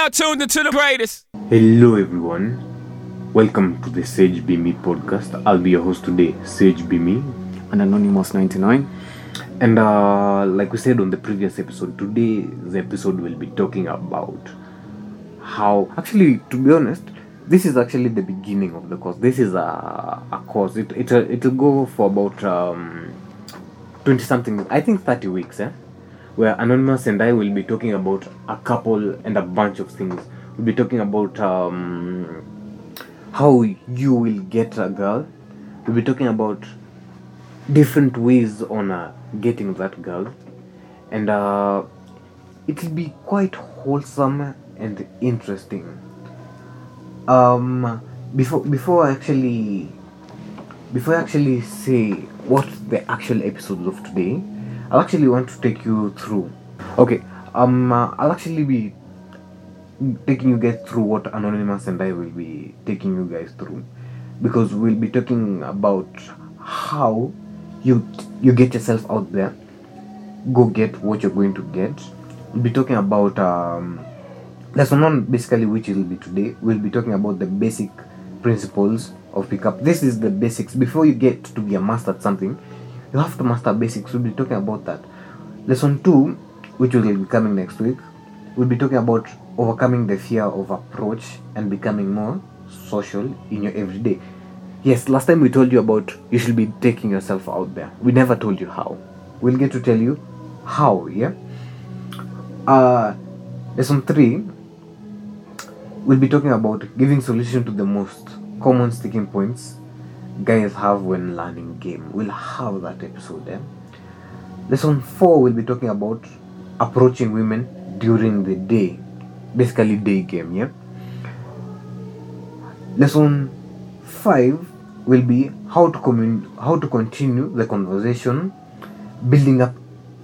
now tuned into the greatest. Hello, everyone. Welcome to the Sage Be Me podcast. I'll be your host today, Sage Be Me. and Anonymous 99. And uh, like we said on the previous episode, today the episode will be talking about how. Actually, to be honest, this is actually the beginning of the course. This is a, a course. It it it'll go for about um, twenty something. I think thirty weeks. Eh? Where Anonymous and I will be talking about a couple and a bunch of things. We'll be talking about um, how you will get a girl. We'll be talking about different ways on uh, getting that girl and uh, it'll be quite wholesome and interesting um before before I actually before I actually say what the actual episodes of today I'll actually want to take you through. Okay um uh, I'll actually be taking you guys through what Anonymous and I will be taking you guys through. Because we'll be talking about how you you get yourself out there go get what you're going to get. We'll be talking about um lesson one basically which will be today. We'll be talking about the basic principles of pickup. This is the basics. Before you get to be a master at something you have to master basics. We'll be talking about that. Lesson two which will be coming next week we'll be talking about overcoming the fear of approach and becoming more social in your everyday. Yes last time we told you about you should be taking yourself out there. We never told you how. We'll get to tell you how yeah? Uh lesson three we'll be talking about giving solution to the most common sticking points guys have when learning game. We'll have that episode eh? lesson four we'll be talking about approaching women during the day. Basically day game yeah? Lesson five will be how to commun- how to continue the conversation building up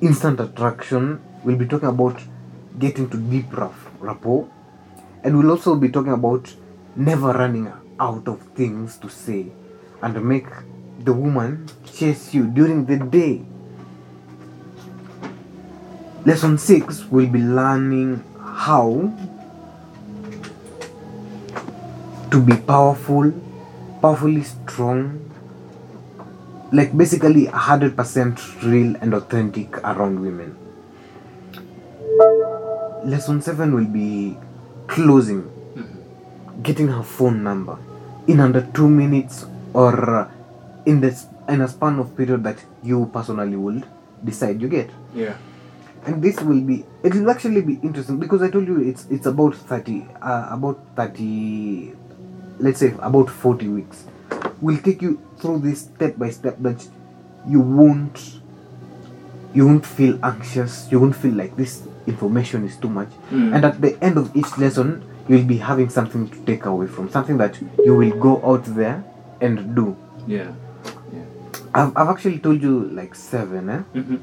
instant attraction. We'll be talking about getting to deep rap- rapport. And we'll also be talking about never running out of things to say and make the woman chase you during the day. Lesson 6 we'll be learning how to be powerful powerfully strong like basically 100% real and authentic around women. Lesson 7 will be closing. Mm-hmm. Getting her phone number. In under 2 minutes or in this in a span of period that you personally would decide you get Yeah. and this will be it will actually be interesting because i told you it's it's about 30 uh, about 30 let's say about 40 weeks we'll take you through this step by step that you won't you won't feel anxious you won't feel like this information is too much Mm. and at the end of each lesson you'll be having something to take away from something that you will go out there and do Yeah. Yeah. I've, I've actually told you like seven eh? Mm-hmm.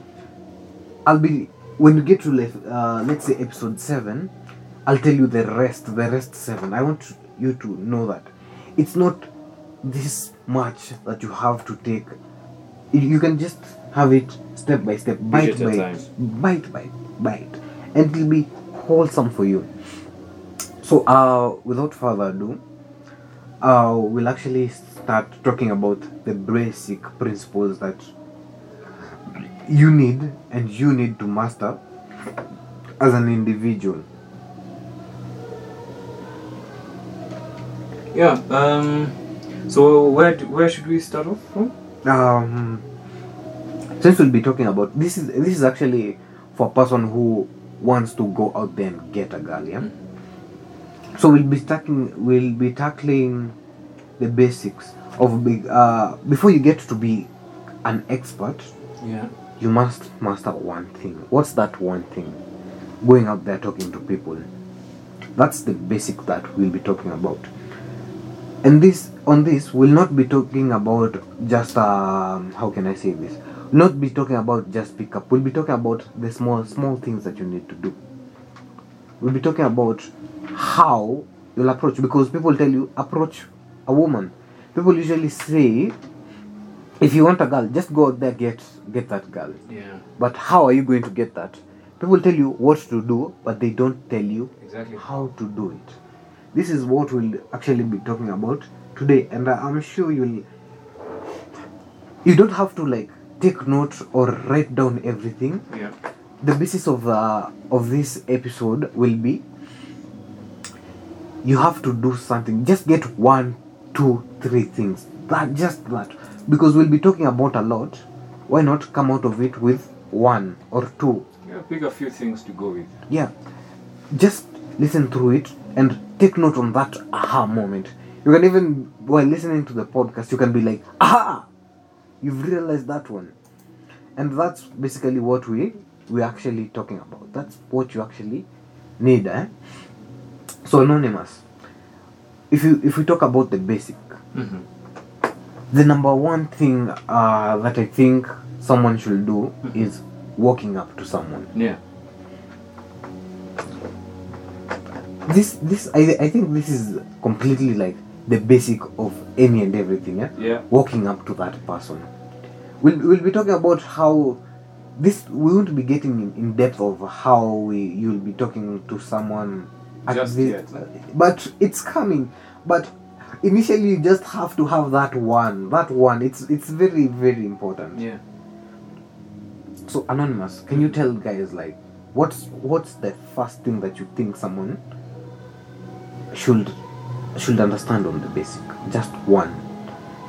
I'll be when you get to like, uh, let's say episode seven, I'll tell you the rest, the rest seven. I want you to know that it's not this much that you have to take. You- can just have it step by step, bite by time. bite by bite, and it'll be wholesome for you. So, uh, without further ado, uh, we'll actually start talking about the basic principles that you need and you need to master as an individual. Yeah. Um. So where do, where should we start off from? Um, since we'll be talking about this is this is actually for a person who wants to go out there and get a girl, yeah. So we'll be tackling we'll be tackling the basics of big uh before you get to be an expert Yeah. you must master one thing. What's that one thing? Going out there talking to people. That's the basic that we'll be talking about. And this on this we'll not be talking about just um how can I say this? Not be talking about just pick up We'll be talking about the small small things that you need to do. We'll be talking about how you'll approach because people tell you approach a woman. People usually say if you want a girl, just go out there get get that girl. Yeah. But how are you going to get that? people tell you what to do but they don't tell you Exactly. how to do it this is what we'll actually be talking about today and i'm sure you'll you don't have to like take notes or write down everything Yeah. the basis of uh, of this episode will be you have to do something just get one two three things. That just that. Because we'll be talking about a lot. Why not come out of it with one or two? Yeah. Pick a few things to go with. yeah. Just listen through it and take note on that aha moment. You can even while listening to the podcast you can be like aha! You've realized that one. And that's basically what we we're actually talking about. That's what you actually need eh? so anonymous if you if we talk about the basic Mm-hmm. the number one thing uh, that i think someone should do is walking up to someone Yeah. this this I, I think this is completely like the basic of any and everything yeah Yeah. walking up to that person we'll, we'll be talking about how this we won't be getting in, in depth of how we you'll be talking to someone Just the- yet. but it's coming. But initially you just have to have that one. That one it's it's very very important. Yeah. so anonymous can you tell guys like what's what's the first thing that you think someone should should understand on the basic? Just one.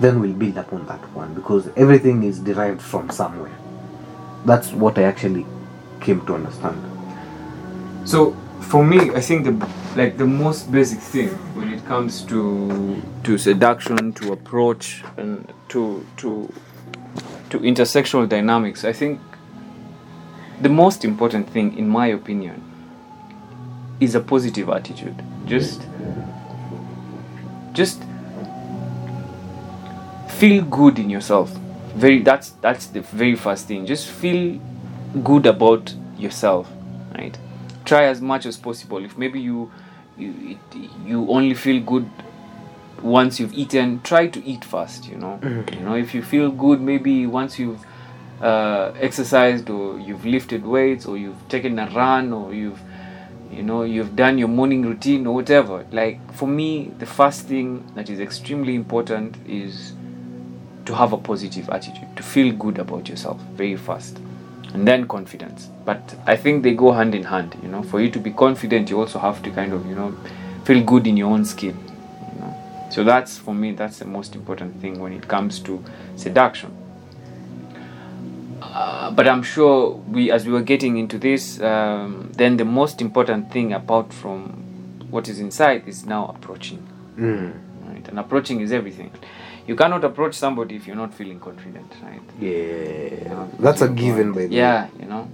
Then we'll build upon that one because everything is derived from somewhere. That's what i actually came to understand. So for me, I think the like the most basic thing when it comes to to seduction, to approach, and to to to intersexual dynamics, I think the most important thing, in my opinion, is a positive attitude. Just just feel good in yourself. Very that's that's the very first thing. Just feel good about yourself, right? Try as much as possible. If maybe you you you only feel good once you've eaten, try to eat fast You know, you know if you feel good, maybe once you've uh, exercised or you've lifted weights or you've taken a run or you've you know you've done your morning routine or whatever like for me the first thing that is extremely important is to have a positive attitude to feel good about yourself very fast and then confidence but i think they go hand in hand you know for you to be confident you also have to kind of you know feel good in your own skin you know so that's for me that's the most important thing when it comes to seduction uh, but I'm sure we, as we were getting into this, um, then the most important thing apart from what is inside is now approaching. mm. Right? And approaching is everything. You cannot approach somebody if you're not feeling confident, right? yeah that's a given by the way. Yeah, you know.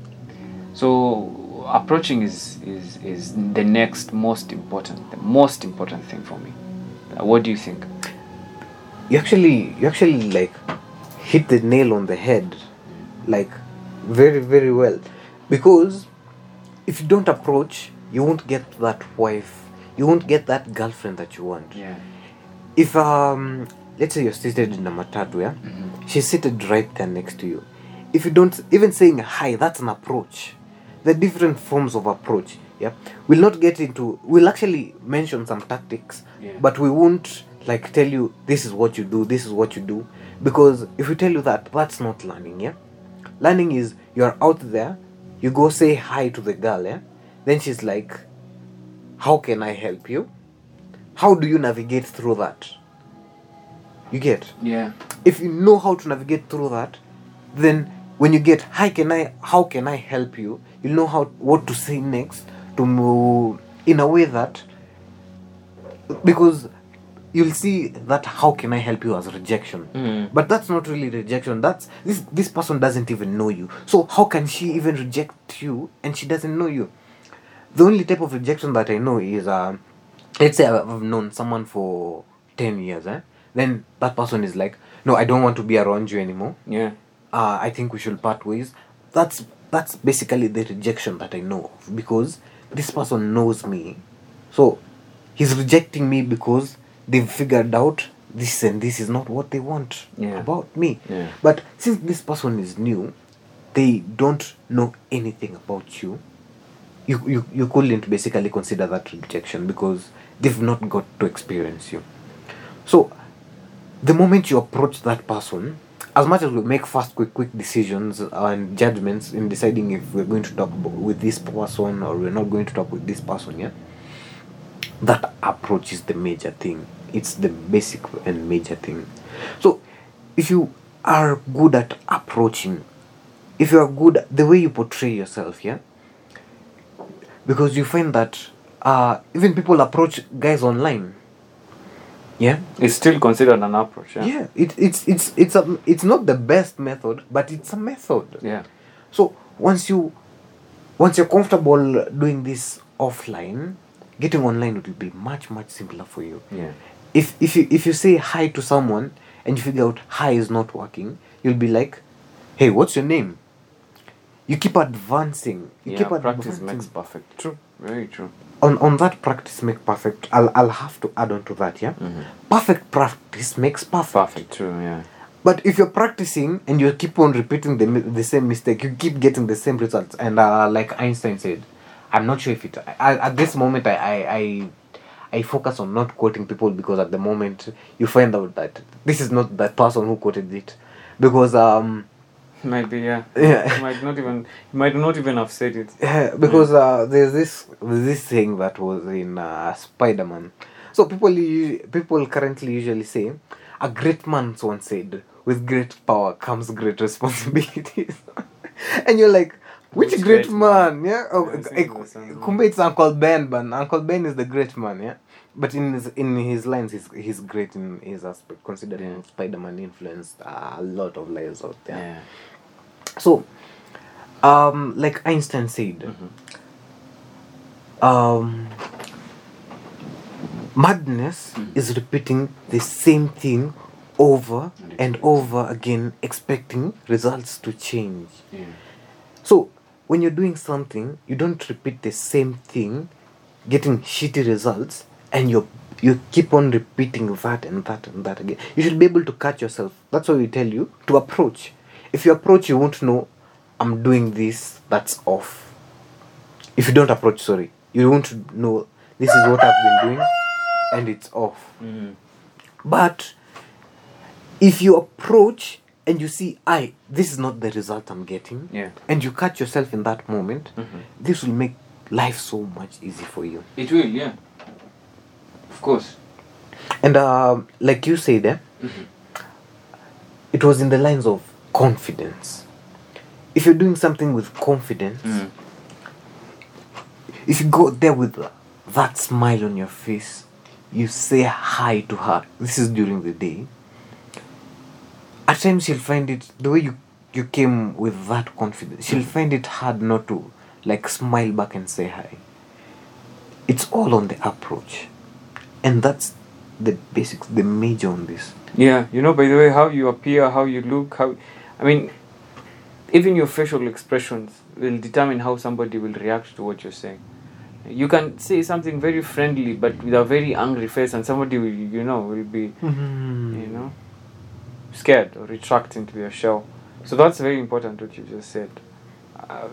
So approaching is is is the next most important, the most important thing for me. Uh, what do you think? you actually you actually like hit the nail on the head like very very well because if you don't approach you won't get that wife you won't get that girlfriend that you want Yeah. if um let's say you're seated in a matatu yeah? Mhm. she's seated right there next to you. If you don't even saying hi that's an approach. The different forms of approach yeah? We'll not get into we'll actually mention some tactics Yeah. but we won't like tell you this is what you do this is what you do. Because if we tell you that that's not learning yeah? Learning is you're out there you go say hi to the girl yeah? Then she's like how can i help you? How do you navigate through that you get. Yeah. if you know how to navigate through that then when you get how can i how can i help you? You'll know how what to say next to move in a way that because you'll see that how can i help you? as rejection. Mhm. but that's not really rejection. That's this this person doesn't even know you. So how can she even reject you and she doesn't know you? The only type of rejection that i know is uh, let's say i've known someone for 10 years eh? Then that person is like no i don't want to be around you anymore Yeah. uh, i think we should part ways that's that's basically the rejection that i know of because this person knows me so he's rejecting me because they've figured out this and this is not what they want Yeah. about me Yeah. but since this person is new they don't know anything about you you, you you couldn't basically consider that rejection because they've not got to experience you so the moment you approach that person as much as we make fast quick quick decisions and judgments in deciding if we're going to talk with this person or we're not going to talk with this person yeah that approach is the major thing. It's the basic and major thing. So if you are good at approaching if you are good at the way you portray yourself yeah because you find that uh even people approach guys online yeah It's still considered an approach. Yeah. yeah it, it's it's it's a it's not the best method but it's a method Yeah. so once you once you're comfortable doing this offline getting online it will be much much simpler for you Yeah. if if you if you say hi to someone and you figure out hi is not working you'll be like hey what's your name you keep advancing you yeah. keep practice advancing. makes perfect. True. Very true. On on that practice make perfect i'll i'll have to add on to that yeah Mhm. perfect practice makes perfect Perfect. True. Yeah. But if you're practicing and you keep on repeating the the same mistake, you keep getting the same results. And uh, like Einstein said, I'm not sure if it. I, at this moment, I, I I I focus on not quoting people because at the moment you find out that this is not that person who quoted it, because um Might be. Yeah. Yeah. You might not even. You might not even have said it. because uh, there's this this thing that was in uh, Spider Man. So people people currently usually say, a great man once said, with great power comes great responsibilities, and you're like. Which, Which great, great man? Yeah, oh, Yeah, I think it was something. kumbe it's Uncle Ben, but Uncle Ben is the great man, yeah. But in his in his lines, he's he's great in his aspect, considering Yeah. Spider Man influenced a lot of lives out there. Yeah. So, um, like Einstein said, Mhm. um, madness Mhm. is repeating the same thing over And and over again, expecting results to change. Yeah. So, when you're doing something, you don't repeat the same thing, getting shitty results, and you you keep on repeating that and that and that again. You should be able to catch yourself. That's why we tell you to approach. If you approach, you won't know I'm doing this. That's off. If you don't approach, sorry, you won't know this is what I've been doing, and it's off. Mhm. But if you approach and you see, I this is not the result I'm getting, Yeah. and you catch yourself in that moment, Mhm. this will make life so much easy for you. It will. Yeah. Of course. And um, like you said, eh, Mhm. it was in the lines of confidence. If you're doing something with confidence, Mhm. if you go there with that smile on your face, you say hi to her. This is during the day. At times she'll find it the way you you came with that confidence. She'll find it hard not to like smile back and say hi. It's all on the approach, and that's the basics, the major on this. Yeah, you know, by the way, how you appear, how you look, how, I mean, even your facial expressions will determine how somebody will react to what you're saying. You can say something very friendly, but with a very angry face, and somebody will, you know, will be, you know, scared or retract into their shell. So that's very important what you just said. Uh,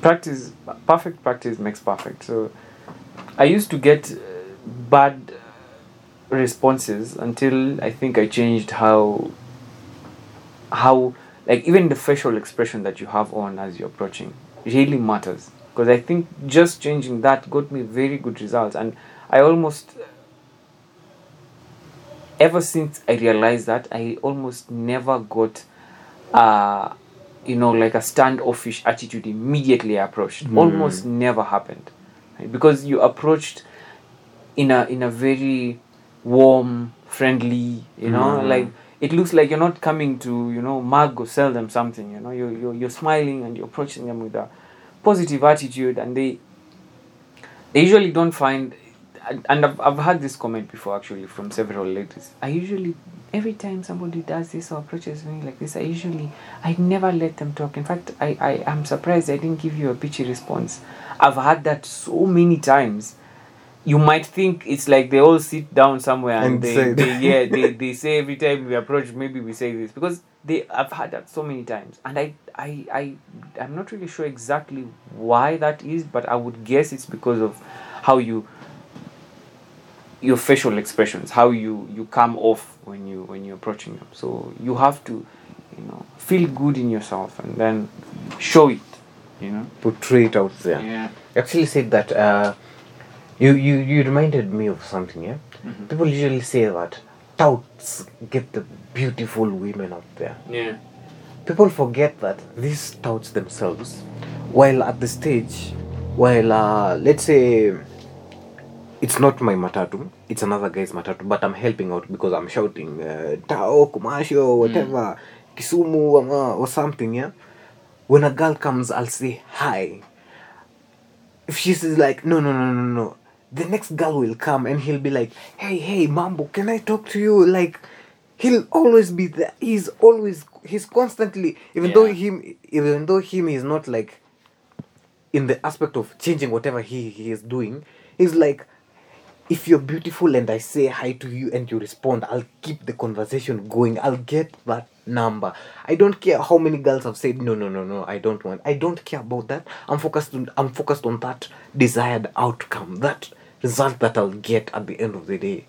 practice, perfect practice makes perfect. So I used to get uh, bad responses until I think I changed how how like even the facial expression that you have on as you're approaching really matters because I think just changing that got me very good results and I almost ever since I realized that I almost never got uh you know like a standoffish attitude immediately I approached Mm. almost never happened right? because you approached in a in a very warm friendly you know Mm. like it looks like you're not coming to you know mug or sell them something you know. You're, you're, you're smiling and you're approaching them with a positive attitude and they they usually don't find and- I've, I've had this comment before actually from several ladies. I usually every time somebody does this or approaches me like this i usually i never let them talk. In fact i i am surprised i didn't give you a bitchy response. I've had that so many times you might think it's like they all sit down somewhere and, And they, say they yeah they, they say every time we approach maybe we say this because they I've had that so many times, and I I I I'm not really sure exactly why that is, but I would guess it's because of how you your facial expressions, how you you come off when you when you're approaching them. So you have to, you know, feel good in yourself and then show it. You know. portray it out there Yeah. Actually said that uh, you, you you reminded me of something yeah? Mhm. people usually say that touts get the beautiful women out there. Yeah. people forget that these touts themselves while at the stage while uh, let's say it's not my matatu it's another guy's matatu but i'm helping out because i'm shouting uh, tao kumasho whatever kisumu ama- or something yeah? When a girl comes i'll say hi. If she's like no no no no no the next girl will come and he'll be like hey hey mambo can i talk to you? Like he'll always be there. He's always he's constantly even though Yeah. him even though him is not like in the aspect of changing whatever he, he is doing he's like if you're beautiful and i say hi to you and you respond i'll keep the conversation going. I'll get that number. I don't care how many girls have said no no no no i don't want i don't care about that. I'm focused on i'm focused on that desired outcome that result that i'll get at the end of the day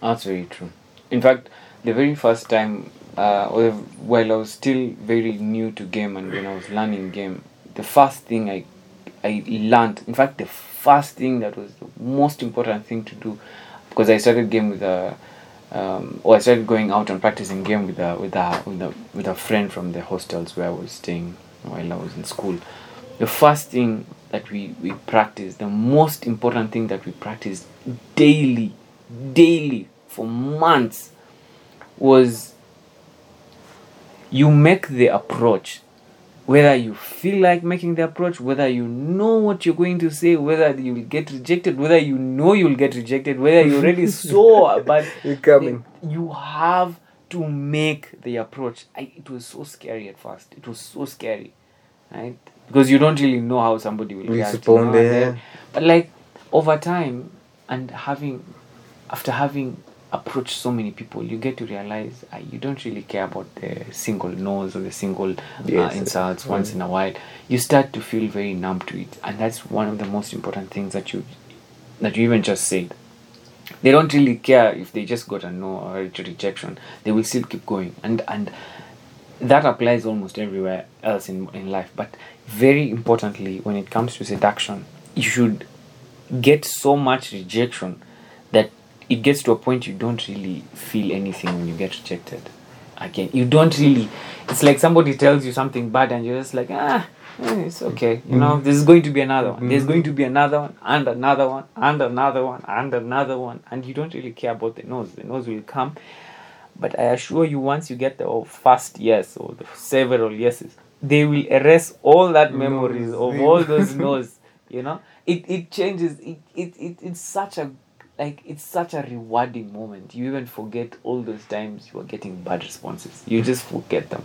That's very true. In fact, the very first time, uh, while I was still very new to game and when I was learning game, the first thing I I learned, in fact, the first thing that was the most important thing to do, because I started game with a, um, or I started going out and practicing game with a with a with a with a friend from the hostels where I was staying while I was in school. The first thing that we we practiced, the most important thing that we practiced daily, daily for months, was you make the approach. Whether you feel like making the approach whether you know what you're going to say whether you'll get rejected whether you know you'll get rejected whether you already saw but You're coming. you have to make the approach. I, it was so scary at first. It was so scary right because you don't really know how somebody will react you Respond, know, yeah. but like over time and having after having approached so many people you get to realize uh, you don't really care about the single no's or the single Yes. uh, insults once in a while you start to feel very numb to it and that's one of the most important things that you that you even just said they don't really care if they just got a no or a rejection they will still keep going and and that applies almost everywhere else in, in life. But very importantly when it comes to seduction you should get so much rejection that it gets to a point you don't really feel anything when you get rejected again. You don't really it's like somebody tells you something bad and you're just like ah eh, it's okay. You know this is going to be another one. There's going to be another one and another one and another one and another one. And you don't really care about the nose. The nose will come but I assure you, once you get the first yes or the several yeses, they will erase all that memories of all those no's. You know, it it changes. It, it it it's such a like it's such a rewarding moment. You even forget all those times you were getting bad responses. You just forget them.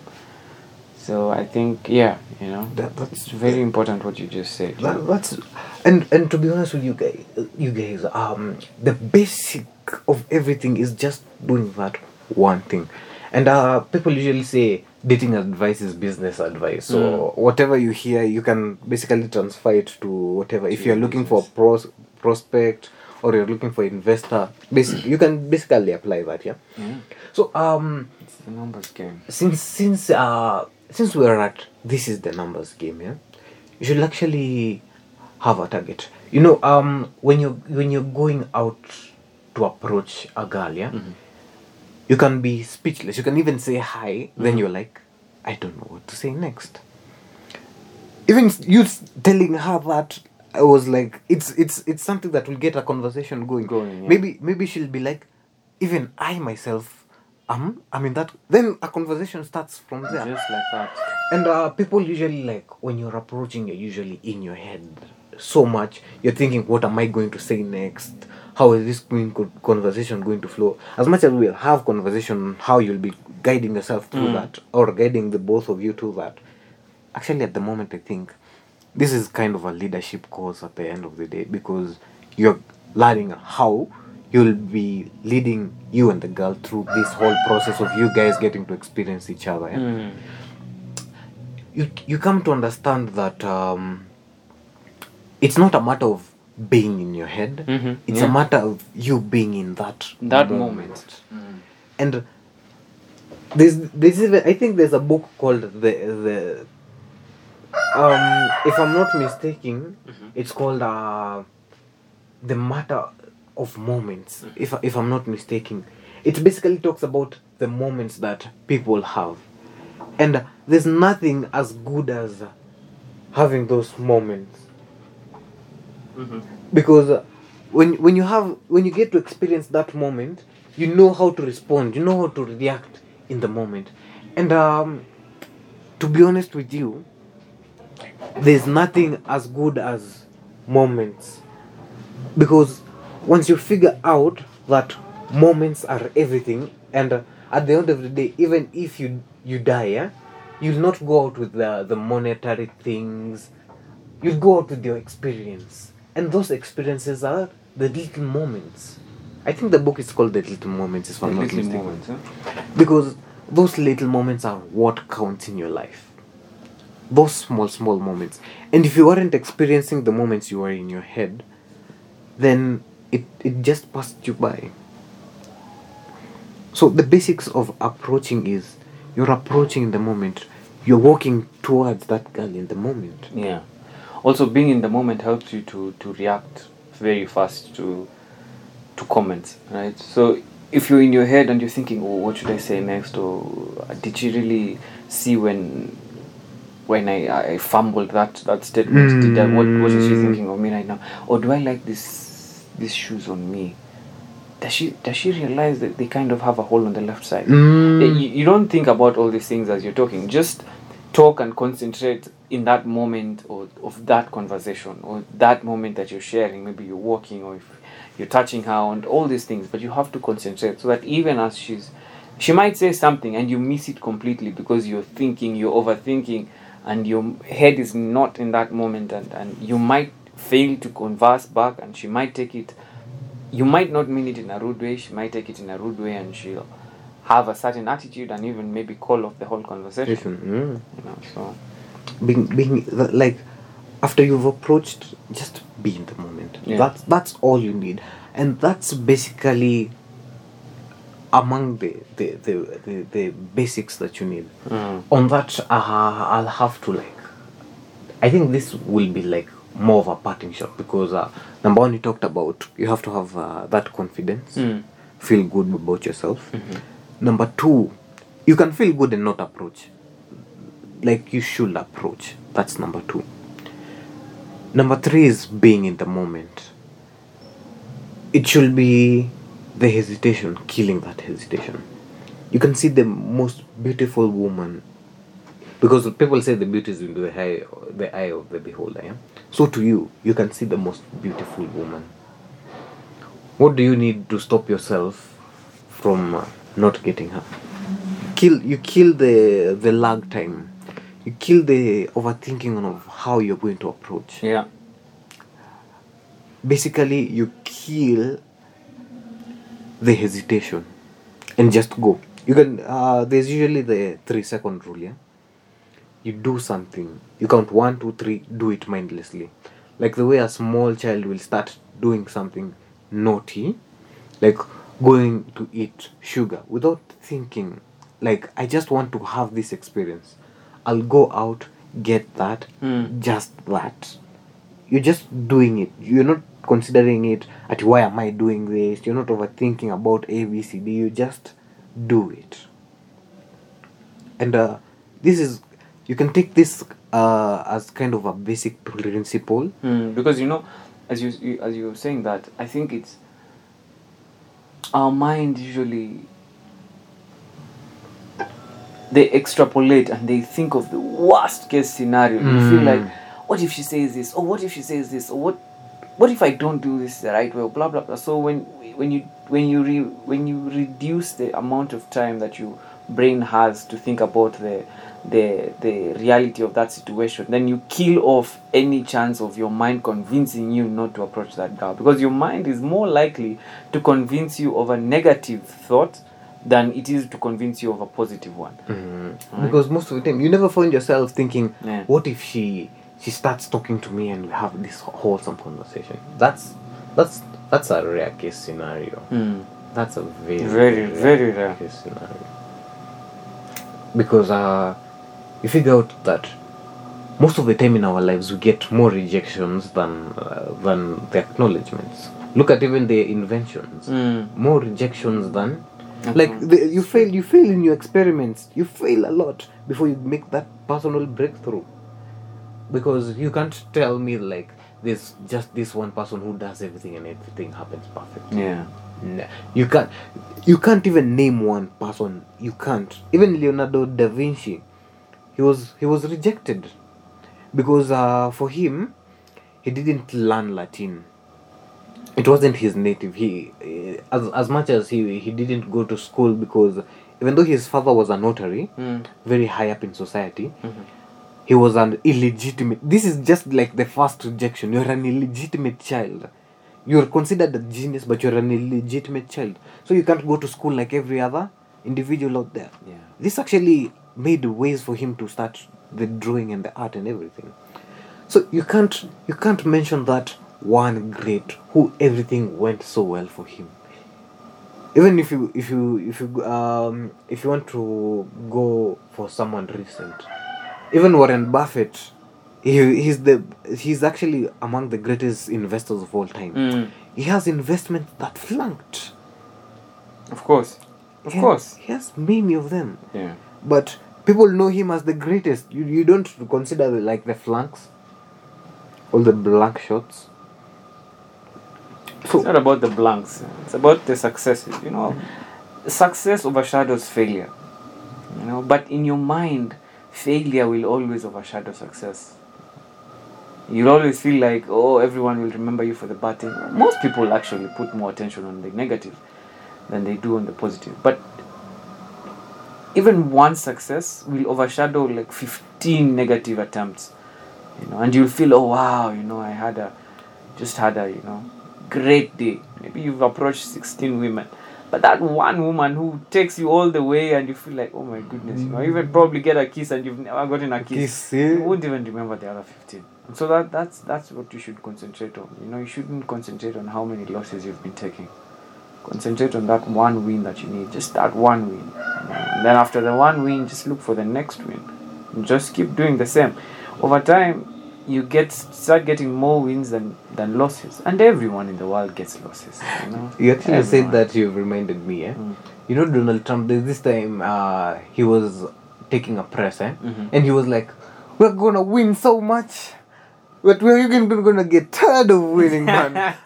So I think yeah, you know, That- that's- it's very important what you just said. That, that's and and to be honest with you guys, you guys, um, the basic of everything is just doing that one thing, and uh, people usually say dating advice is business advice. So whatever you hear, you can basically transfer it to whatever. If you're your looking for pros prospect or you're looking for investor, basic you can basically apply that. Yeah. Yeah. So um, It's the numbers game. since since uh since we're at this is the numbers game yeah you should actually have a target you know um when you when you're going out to approach a girl yeah you can be speechless. You can even say hi then you're like i don't know what to say next. Even you telling her that i was like it's it's it's something that will get a conversation going. Going, yeah. maybe maybe she'll be like even i myself um i mean that then a conversation starts from there. Just like that. and uh, people usually like when you're approaching you're usually in your head so much. You're thinking what am i going to say next how is this conversation going to flow as much as we'll have conversation how you'll be guiding yourself through Mm. that or guiding the both of you through that actually at the moment i think this is kind of a leadership course at the end of the day because you're learning how you'll be leading you and the girl through this whole process of you guys getting to experience each other. yeah? Mm. you you come to understand that um, it's not a matter of being in your head. Mhm, It's yeah. a matter of you being in that That moment. And there's this is I think there's a book called the the um if I'm not mistaken, it's called uh the matter of moments. If if I'm not mistaken, it basically talks about the moments that people have, and there's nothing as good as having those moments because uh, when when you have when you get to experience that moment you know how to respond you know how to react in the moment. And um to be honest with you there's nothing as good as moments. Because once you figure out that moments are everything and uh, at the end of the day even if you you die yeah, you'll not go out with the the monetary things. You'll go out with your experience and those experiences are the little moments. I think the book is called the little moments if i'm not Little mistaken. Moments, huh? because those little moments are what counts in your life. Those small small moments. And if you weren't experiencing the moments you were in your head then it, it just passed you by. So the basics of approaching is you're approaching the moment. You're walking towards that girl in the moment. Yeah. Also, being in the moment helps you to to react very fast to to comments, right? So if you're in your head and you're thinking, "Oh, what should I say next?" or "Did she really see when when I, I fumbled that that statement? Did I, what what is she Mm. thinking of me right now? Or do I like this these shoes on me? Does she does she realize that they kind of have a hole on the left side? Mm. you, you don't think about all these things as you're talking just talk and concentrate in that moment or of that conversation or that moment that you're sharing. Maybe you're walking or you're touching her and all these things but you have to concentrate so that even as she's she might say something and you miss it completely because you're thinking you're overthinking and your head is not in that moment and, and you might fail to converse back and she might take it you might not mean it in a rude way she might take it in a rude way and she'll have a certain attitude and even maybe call off the whole conversation Mm. you know so being being like after you've approached just be in the moment Yeah. that's that's all you need and that's basically among the the, the, the, the basics that you need Mm. on that uh, i'll have to like i think this will be like more of a parting shot because uh, number one you talked about you have to have uh, that confidence Mm. feel good about yourself Mhm. Number two you can feel good and not approach. Like you should approach. That's number two. Number three is being in the moment. It should be the hesitation killing that hesitation. You can see the most beautiful woman because people say the beauty is in the eye, the eye of the beholder yeah? so to you you can see the most beautiful woman. What do you need to stop yourself from uh, not getting her. Kill you kill the the lag time. You kill the overthinking of how you're going to approach. Yeah. Basically you kill the hesitation and just go. You can uh, there's usually the three second rule yeah? You do something. You count one two three do it mindlessly. Like the way a small child will start doing something naughty like going to eat sugar without thinking like i just want to have this experience. I'll go out get that Mm. just that. You're just doing it. You're not considering it at why am i doing this? You're not overthinking about a b c d. You just do it. And uh, this is you can take this uh, as kind of a basic principle. Mm, because you know as you, you as you were saying that i think it's our mind usually they extrapolate and they think of the worst case scenario. You feel Mm. like what if she says this? Or what if she says this? Or what what if i don't do this the right way? Blah blah blah. So when when you when you re, when you reduce the amount of time that you brain has to think about the the the reality of that situation then you kill off any chance of your mind convincing you not to approach that girl because your mind is more likely to convince you of a negative thought than it is to convince you of a positive one Mm-hmm. Because most of the time, you never find yourself thinking, Yeah. "What if she she starts talking to me and we have this wholesome conversation?" That's that's that's a rare case scenario. Mm. That's a very Very, very rare. case scenario. Because uh, you figure out that most of the time in our lives we get more rejections than uh, than the acknowledgements. Look at even the inventions. Mm. More rejections than like the, you fail you fail in your experiments you fail a lot before you make that personal breakthrough because you can't tell me like there's just this one person who does everything and everything happens perfectly yeah Nah, you can't you can't even name one person. You can't. Even leonardo da vinci he was he was rejected. Because uh, for him he didn't learn latin. It wasn't his native. He eh, as, as much as he he didn't go to school because even though his father was a notary Mm. very high up in society Mhm. he was an illegitimate this is just like the first rejection. You're an illegitimate child you're considered a genius but you're an illegitimate child. So you can't go to school like every other individual out there. Yeah. This actually made ways for him to start the drawing and the art and everything. So you can't you can't mention that one great who everything went so well for him. Even if you if you if you um if you want to go for someone recent. Even warren buffett he, he's the he's actually among the greatest investors of all time Mm. he has investments that flunked of course of course he has many of them yeah but people know him as the greatest. You you don't consider the, like the flanks, all the blank shots. It's not about the blanks. It's about the successes. You know, success overshadows failure. You know, but in your mind, failure will always overshadow success. You'll always feel like, oh, everyone will remember you for the bad thing. Most people actually put more attention on the negative than they do on the positive. But even one success will overshadow like 15 negative attempts. You know, and you'll feel, oh wow, you know, I had a just had a you know great day maybe you've approached 16 women but that one woman who takes you all the way and you feel like oh my goodness you know you even probably get a kiss and you've never gotten a kiss. Kiss, eh? you yeah. won't even remember the other 15 and so that that's that's what you should concentrate on. You know you shouldn't concentrate on how many losses you've been taking. Concentrate on that one win that you need just that one win. And then after the one win just look for the next win. And just keep doing the same. Over time you get start getting more wins than than losses and everyone in the world gets losses you know you actually Everyone. said that you've reminded me. Eh? Mm. You know Donald Trump. This time uh, he was taking a press, eh? Mhm. and he was like, "We're gonna win so much." But we're even gonna get tired of winning, man.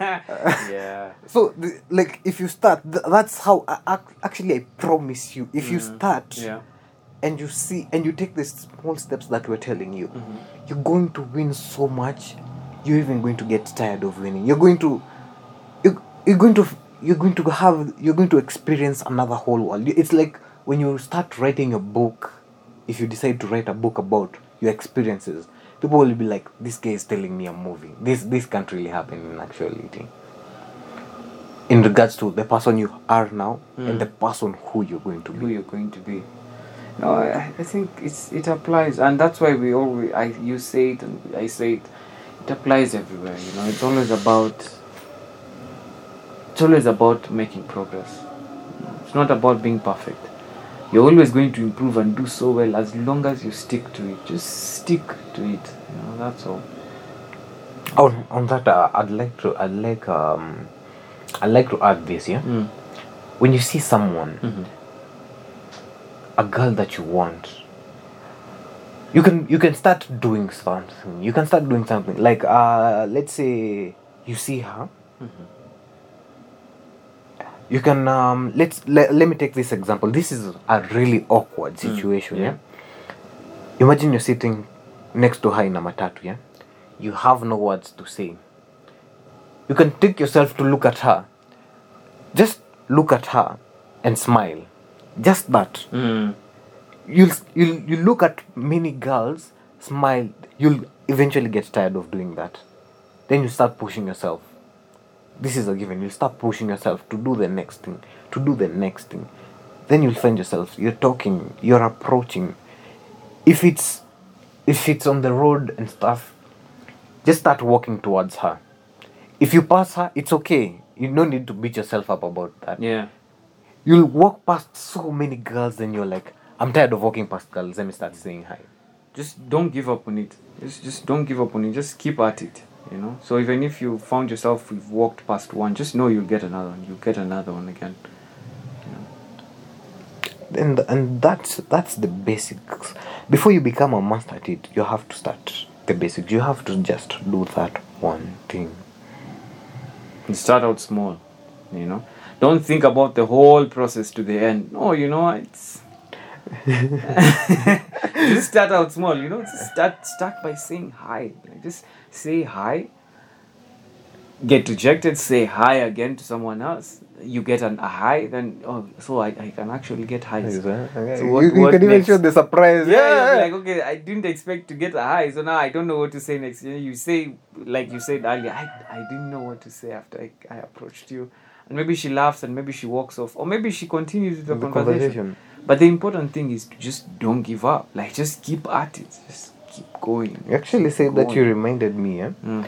yeah so, the, like, if you start, th- that's how. I, ac- actually, I promise you, if you Mm. start, yeah and you see and you take the small steps that we're telling you. Mhm. you're going to win so much you're even going to get tired of winning. You're going to you're, you're going to you're going to have you're going to experience another whole world. It's like when you start writing a book if you decide to write a book about your experiences people will be like this guy is telling me a movie. This this can't really happen in actuality. In regards to the person you are now Mm. and the person who you're going to be. Who you're going to be no I, I think it's it applies and that's why we always I you say it and I say it it applies everywhere you know it's always about it's always about making progress it's not about being perfect you're always going to improve and do so well as long as you stick to it just stick to it you know that's all On on that, uh, I'd like to I'd like um I'd like to add this. Yeah, mm. when you see someone, Mhm. A girl that you want, you can you can start doing something. You can start doing something like uh let's say you see her. Mhm. You can um let's let, let me take this example. This is a really awkward situation. yeah. yeah. Imagine you're sitting next to her in a matatu. Yeah, you have no words to say. You can take yourself to look at her. Just look at her and smile. Just that. Mm. you'll you'll you look at many girls smile you'll eventually get tired of doing that. Then you start pushing yourself. This is a given. You'll start pushing yourself to do the next thing to do the next thing. Then you'll find yourself you're talking you're approaching. If it's if it's on the road and stuff just start walking towards her. If you pass her it's okay. You don't need to beat yourself up about that. Yeah. You'll walk past so many girls and you're like i'm tired of walking past girls let me start saying hi Just don't give up on it. Just just don't give up on it. Just keep at it. You know. So even if you found yourself you've walked past one, just know you'll get another one. You'll get another one again. and and that's that's the basics before you become a master at it you have to start the basics you have to just do that one thing And start out small. You know. Don't think about the whole process to the end. No, you know it's. just start out small. You know. Just start start by saying hi. Like, just say hi. Get rejected. Say hi again to someone else. You get an a hi Then oh, so I, I can actually get highs. you, what- you what can even show the surprise Yeah, you're like okay, I didn't expect to get a hi, so now I don't know what to say next. You, know, you say like you said earlier, I, I didn't know what to say after I, I approached you, and maybe she laughs and maybe she walks off, or maybe she continues with the, The conversation. conversation. But the important thing is to just don't give up. Like just keep at it. Just keep going. you actually Keep said that you reminded me eh? Mm.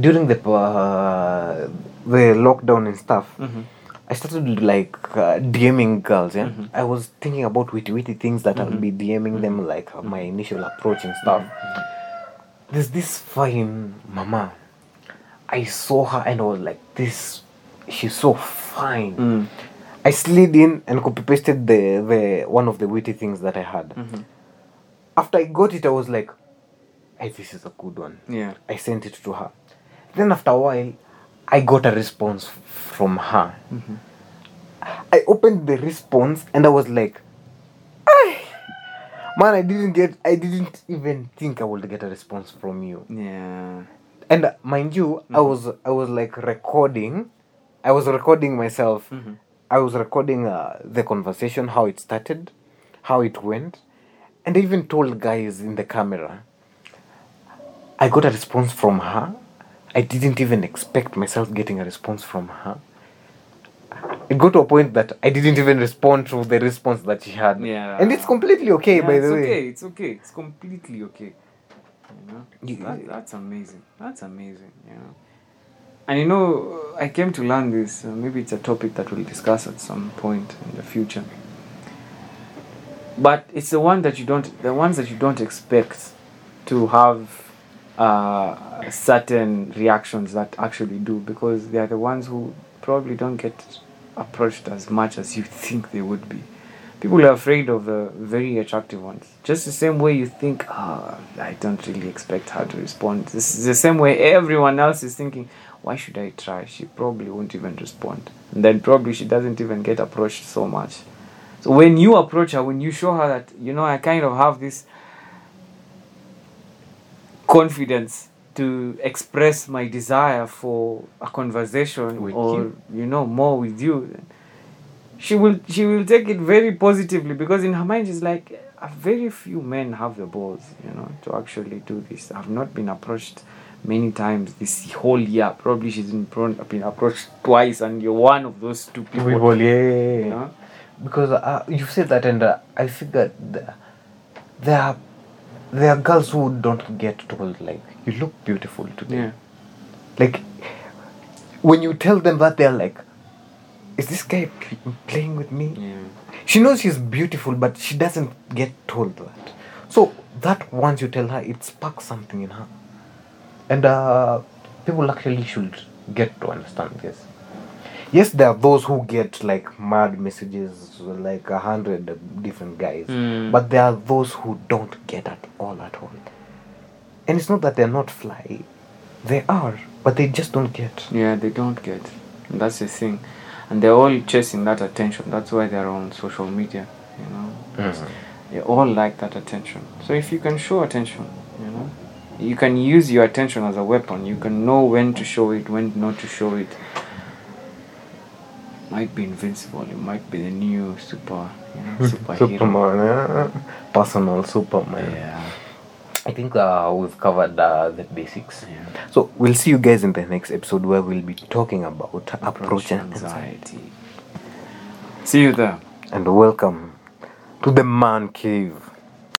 during the uh, the lockdown and stuff Mhm. I started like uh, DMing girls. Yeah, Mhm. I was thinking about witty witty things that I'll Mhm. be DMing them, like uh, my initial approach and stuff. There's this fine mama. I saw her and I was like, this. She's so fine. Mm. I slid in and copy pasted the the one of the witty things that I had. Mhm. After I got it, I was like, hey, this is a good one. Yeah. I sent it to her. Then after a while, I got a response from her. Mhm. I opened the response and I was like, "Ay, man, I didn't get, I didn't even think I would get a response from you. Yeah. And mind you, I was, I was like recording, I was recording myself. Mhm. I was recording uh, the conversation, how it started, how it went, and I even told guys in the camera. I got a response from her. I didn't even expect myself getting a response from her. It got to a point that I didn't even respond to the response that she had. Yeah. And it's completely okay, Yeah, by the way. It's okay. It's okay. It's completely okay. You know, that, that's amazing. That's amazing. You know, and you know, I came to learn this. Uh, maybe it's a topic that we'll discuss at some point in the future. But it's the one that you don't, the ones that you don't expect to have uh, certain reactions that actually do, because they are the ones who probably don't get approached as much as you think they would be people are afraid of the very attractive ones. Just the same way you think, ah, I don't really expect her to respond. This is the same way everyone else is thinking, why should I try? She probably won't even respond. And then probably she doesn't even get approached so much. So when you approach her, when you show her that, you know, I kind of have this confidence to express my desire for a conversation With or, you. you know, more with you, she will she will take it very positively because in her mind she's like "Uh, very few men have the balls you know to actually do this i've not been approached many times this whole year probably she's been, been approached twice and you're one of those two people People, yeah, you know? Because uh, you said that, and uh, I figured th- there are there are girls who don't get told like you look beautiful today. yeah Like when you tell them that, they're like, "Is this guy pl- playing with me?" yeah She knows she's beautiful, but she doesn't get told that. So that once you tell her, it sparks something in her, and uh, people actually should get to understand this. Yes, there are those who get like mad messages, like a hundred different guys, Mm. but there are those who don't get at all at all. And it's not that they're not fly, they are, but they just don't get. yeah they don't get. And that's the thing. And they're all chasing that attention. That's why they're on social media you know? They all like that attention. So if you can show attention you know you can use your attention as a weapon you can know when to show it when not to show it might be invincible. You might be the new super, you know, superhero. Superman, yeah. personal Superman. Yeah. I think uh, we've covered uh, the basics. Yeah. So we'll see you guys in the next episode where we'll be talking about approach and anxiety. See you there. And welcome to the man cave.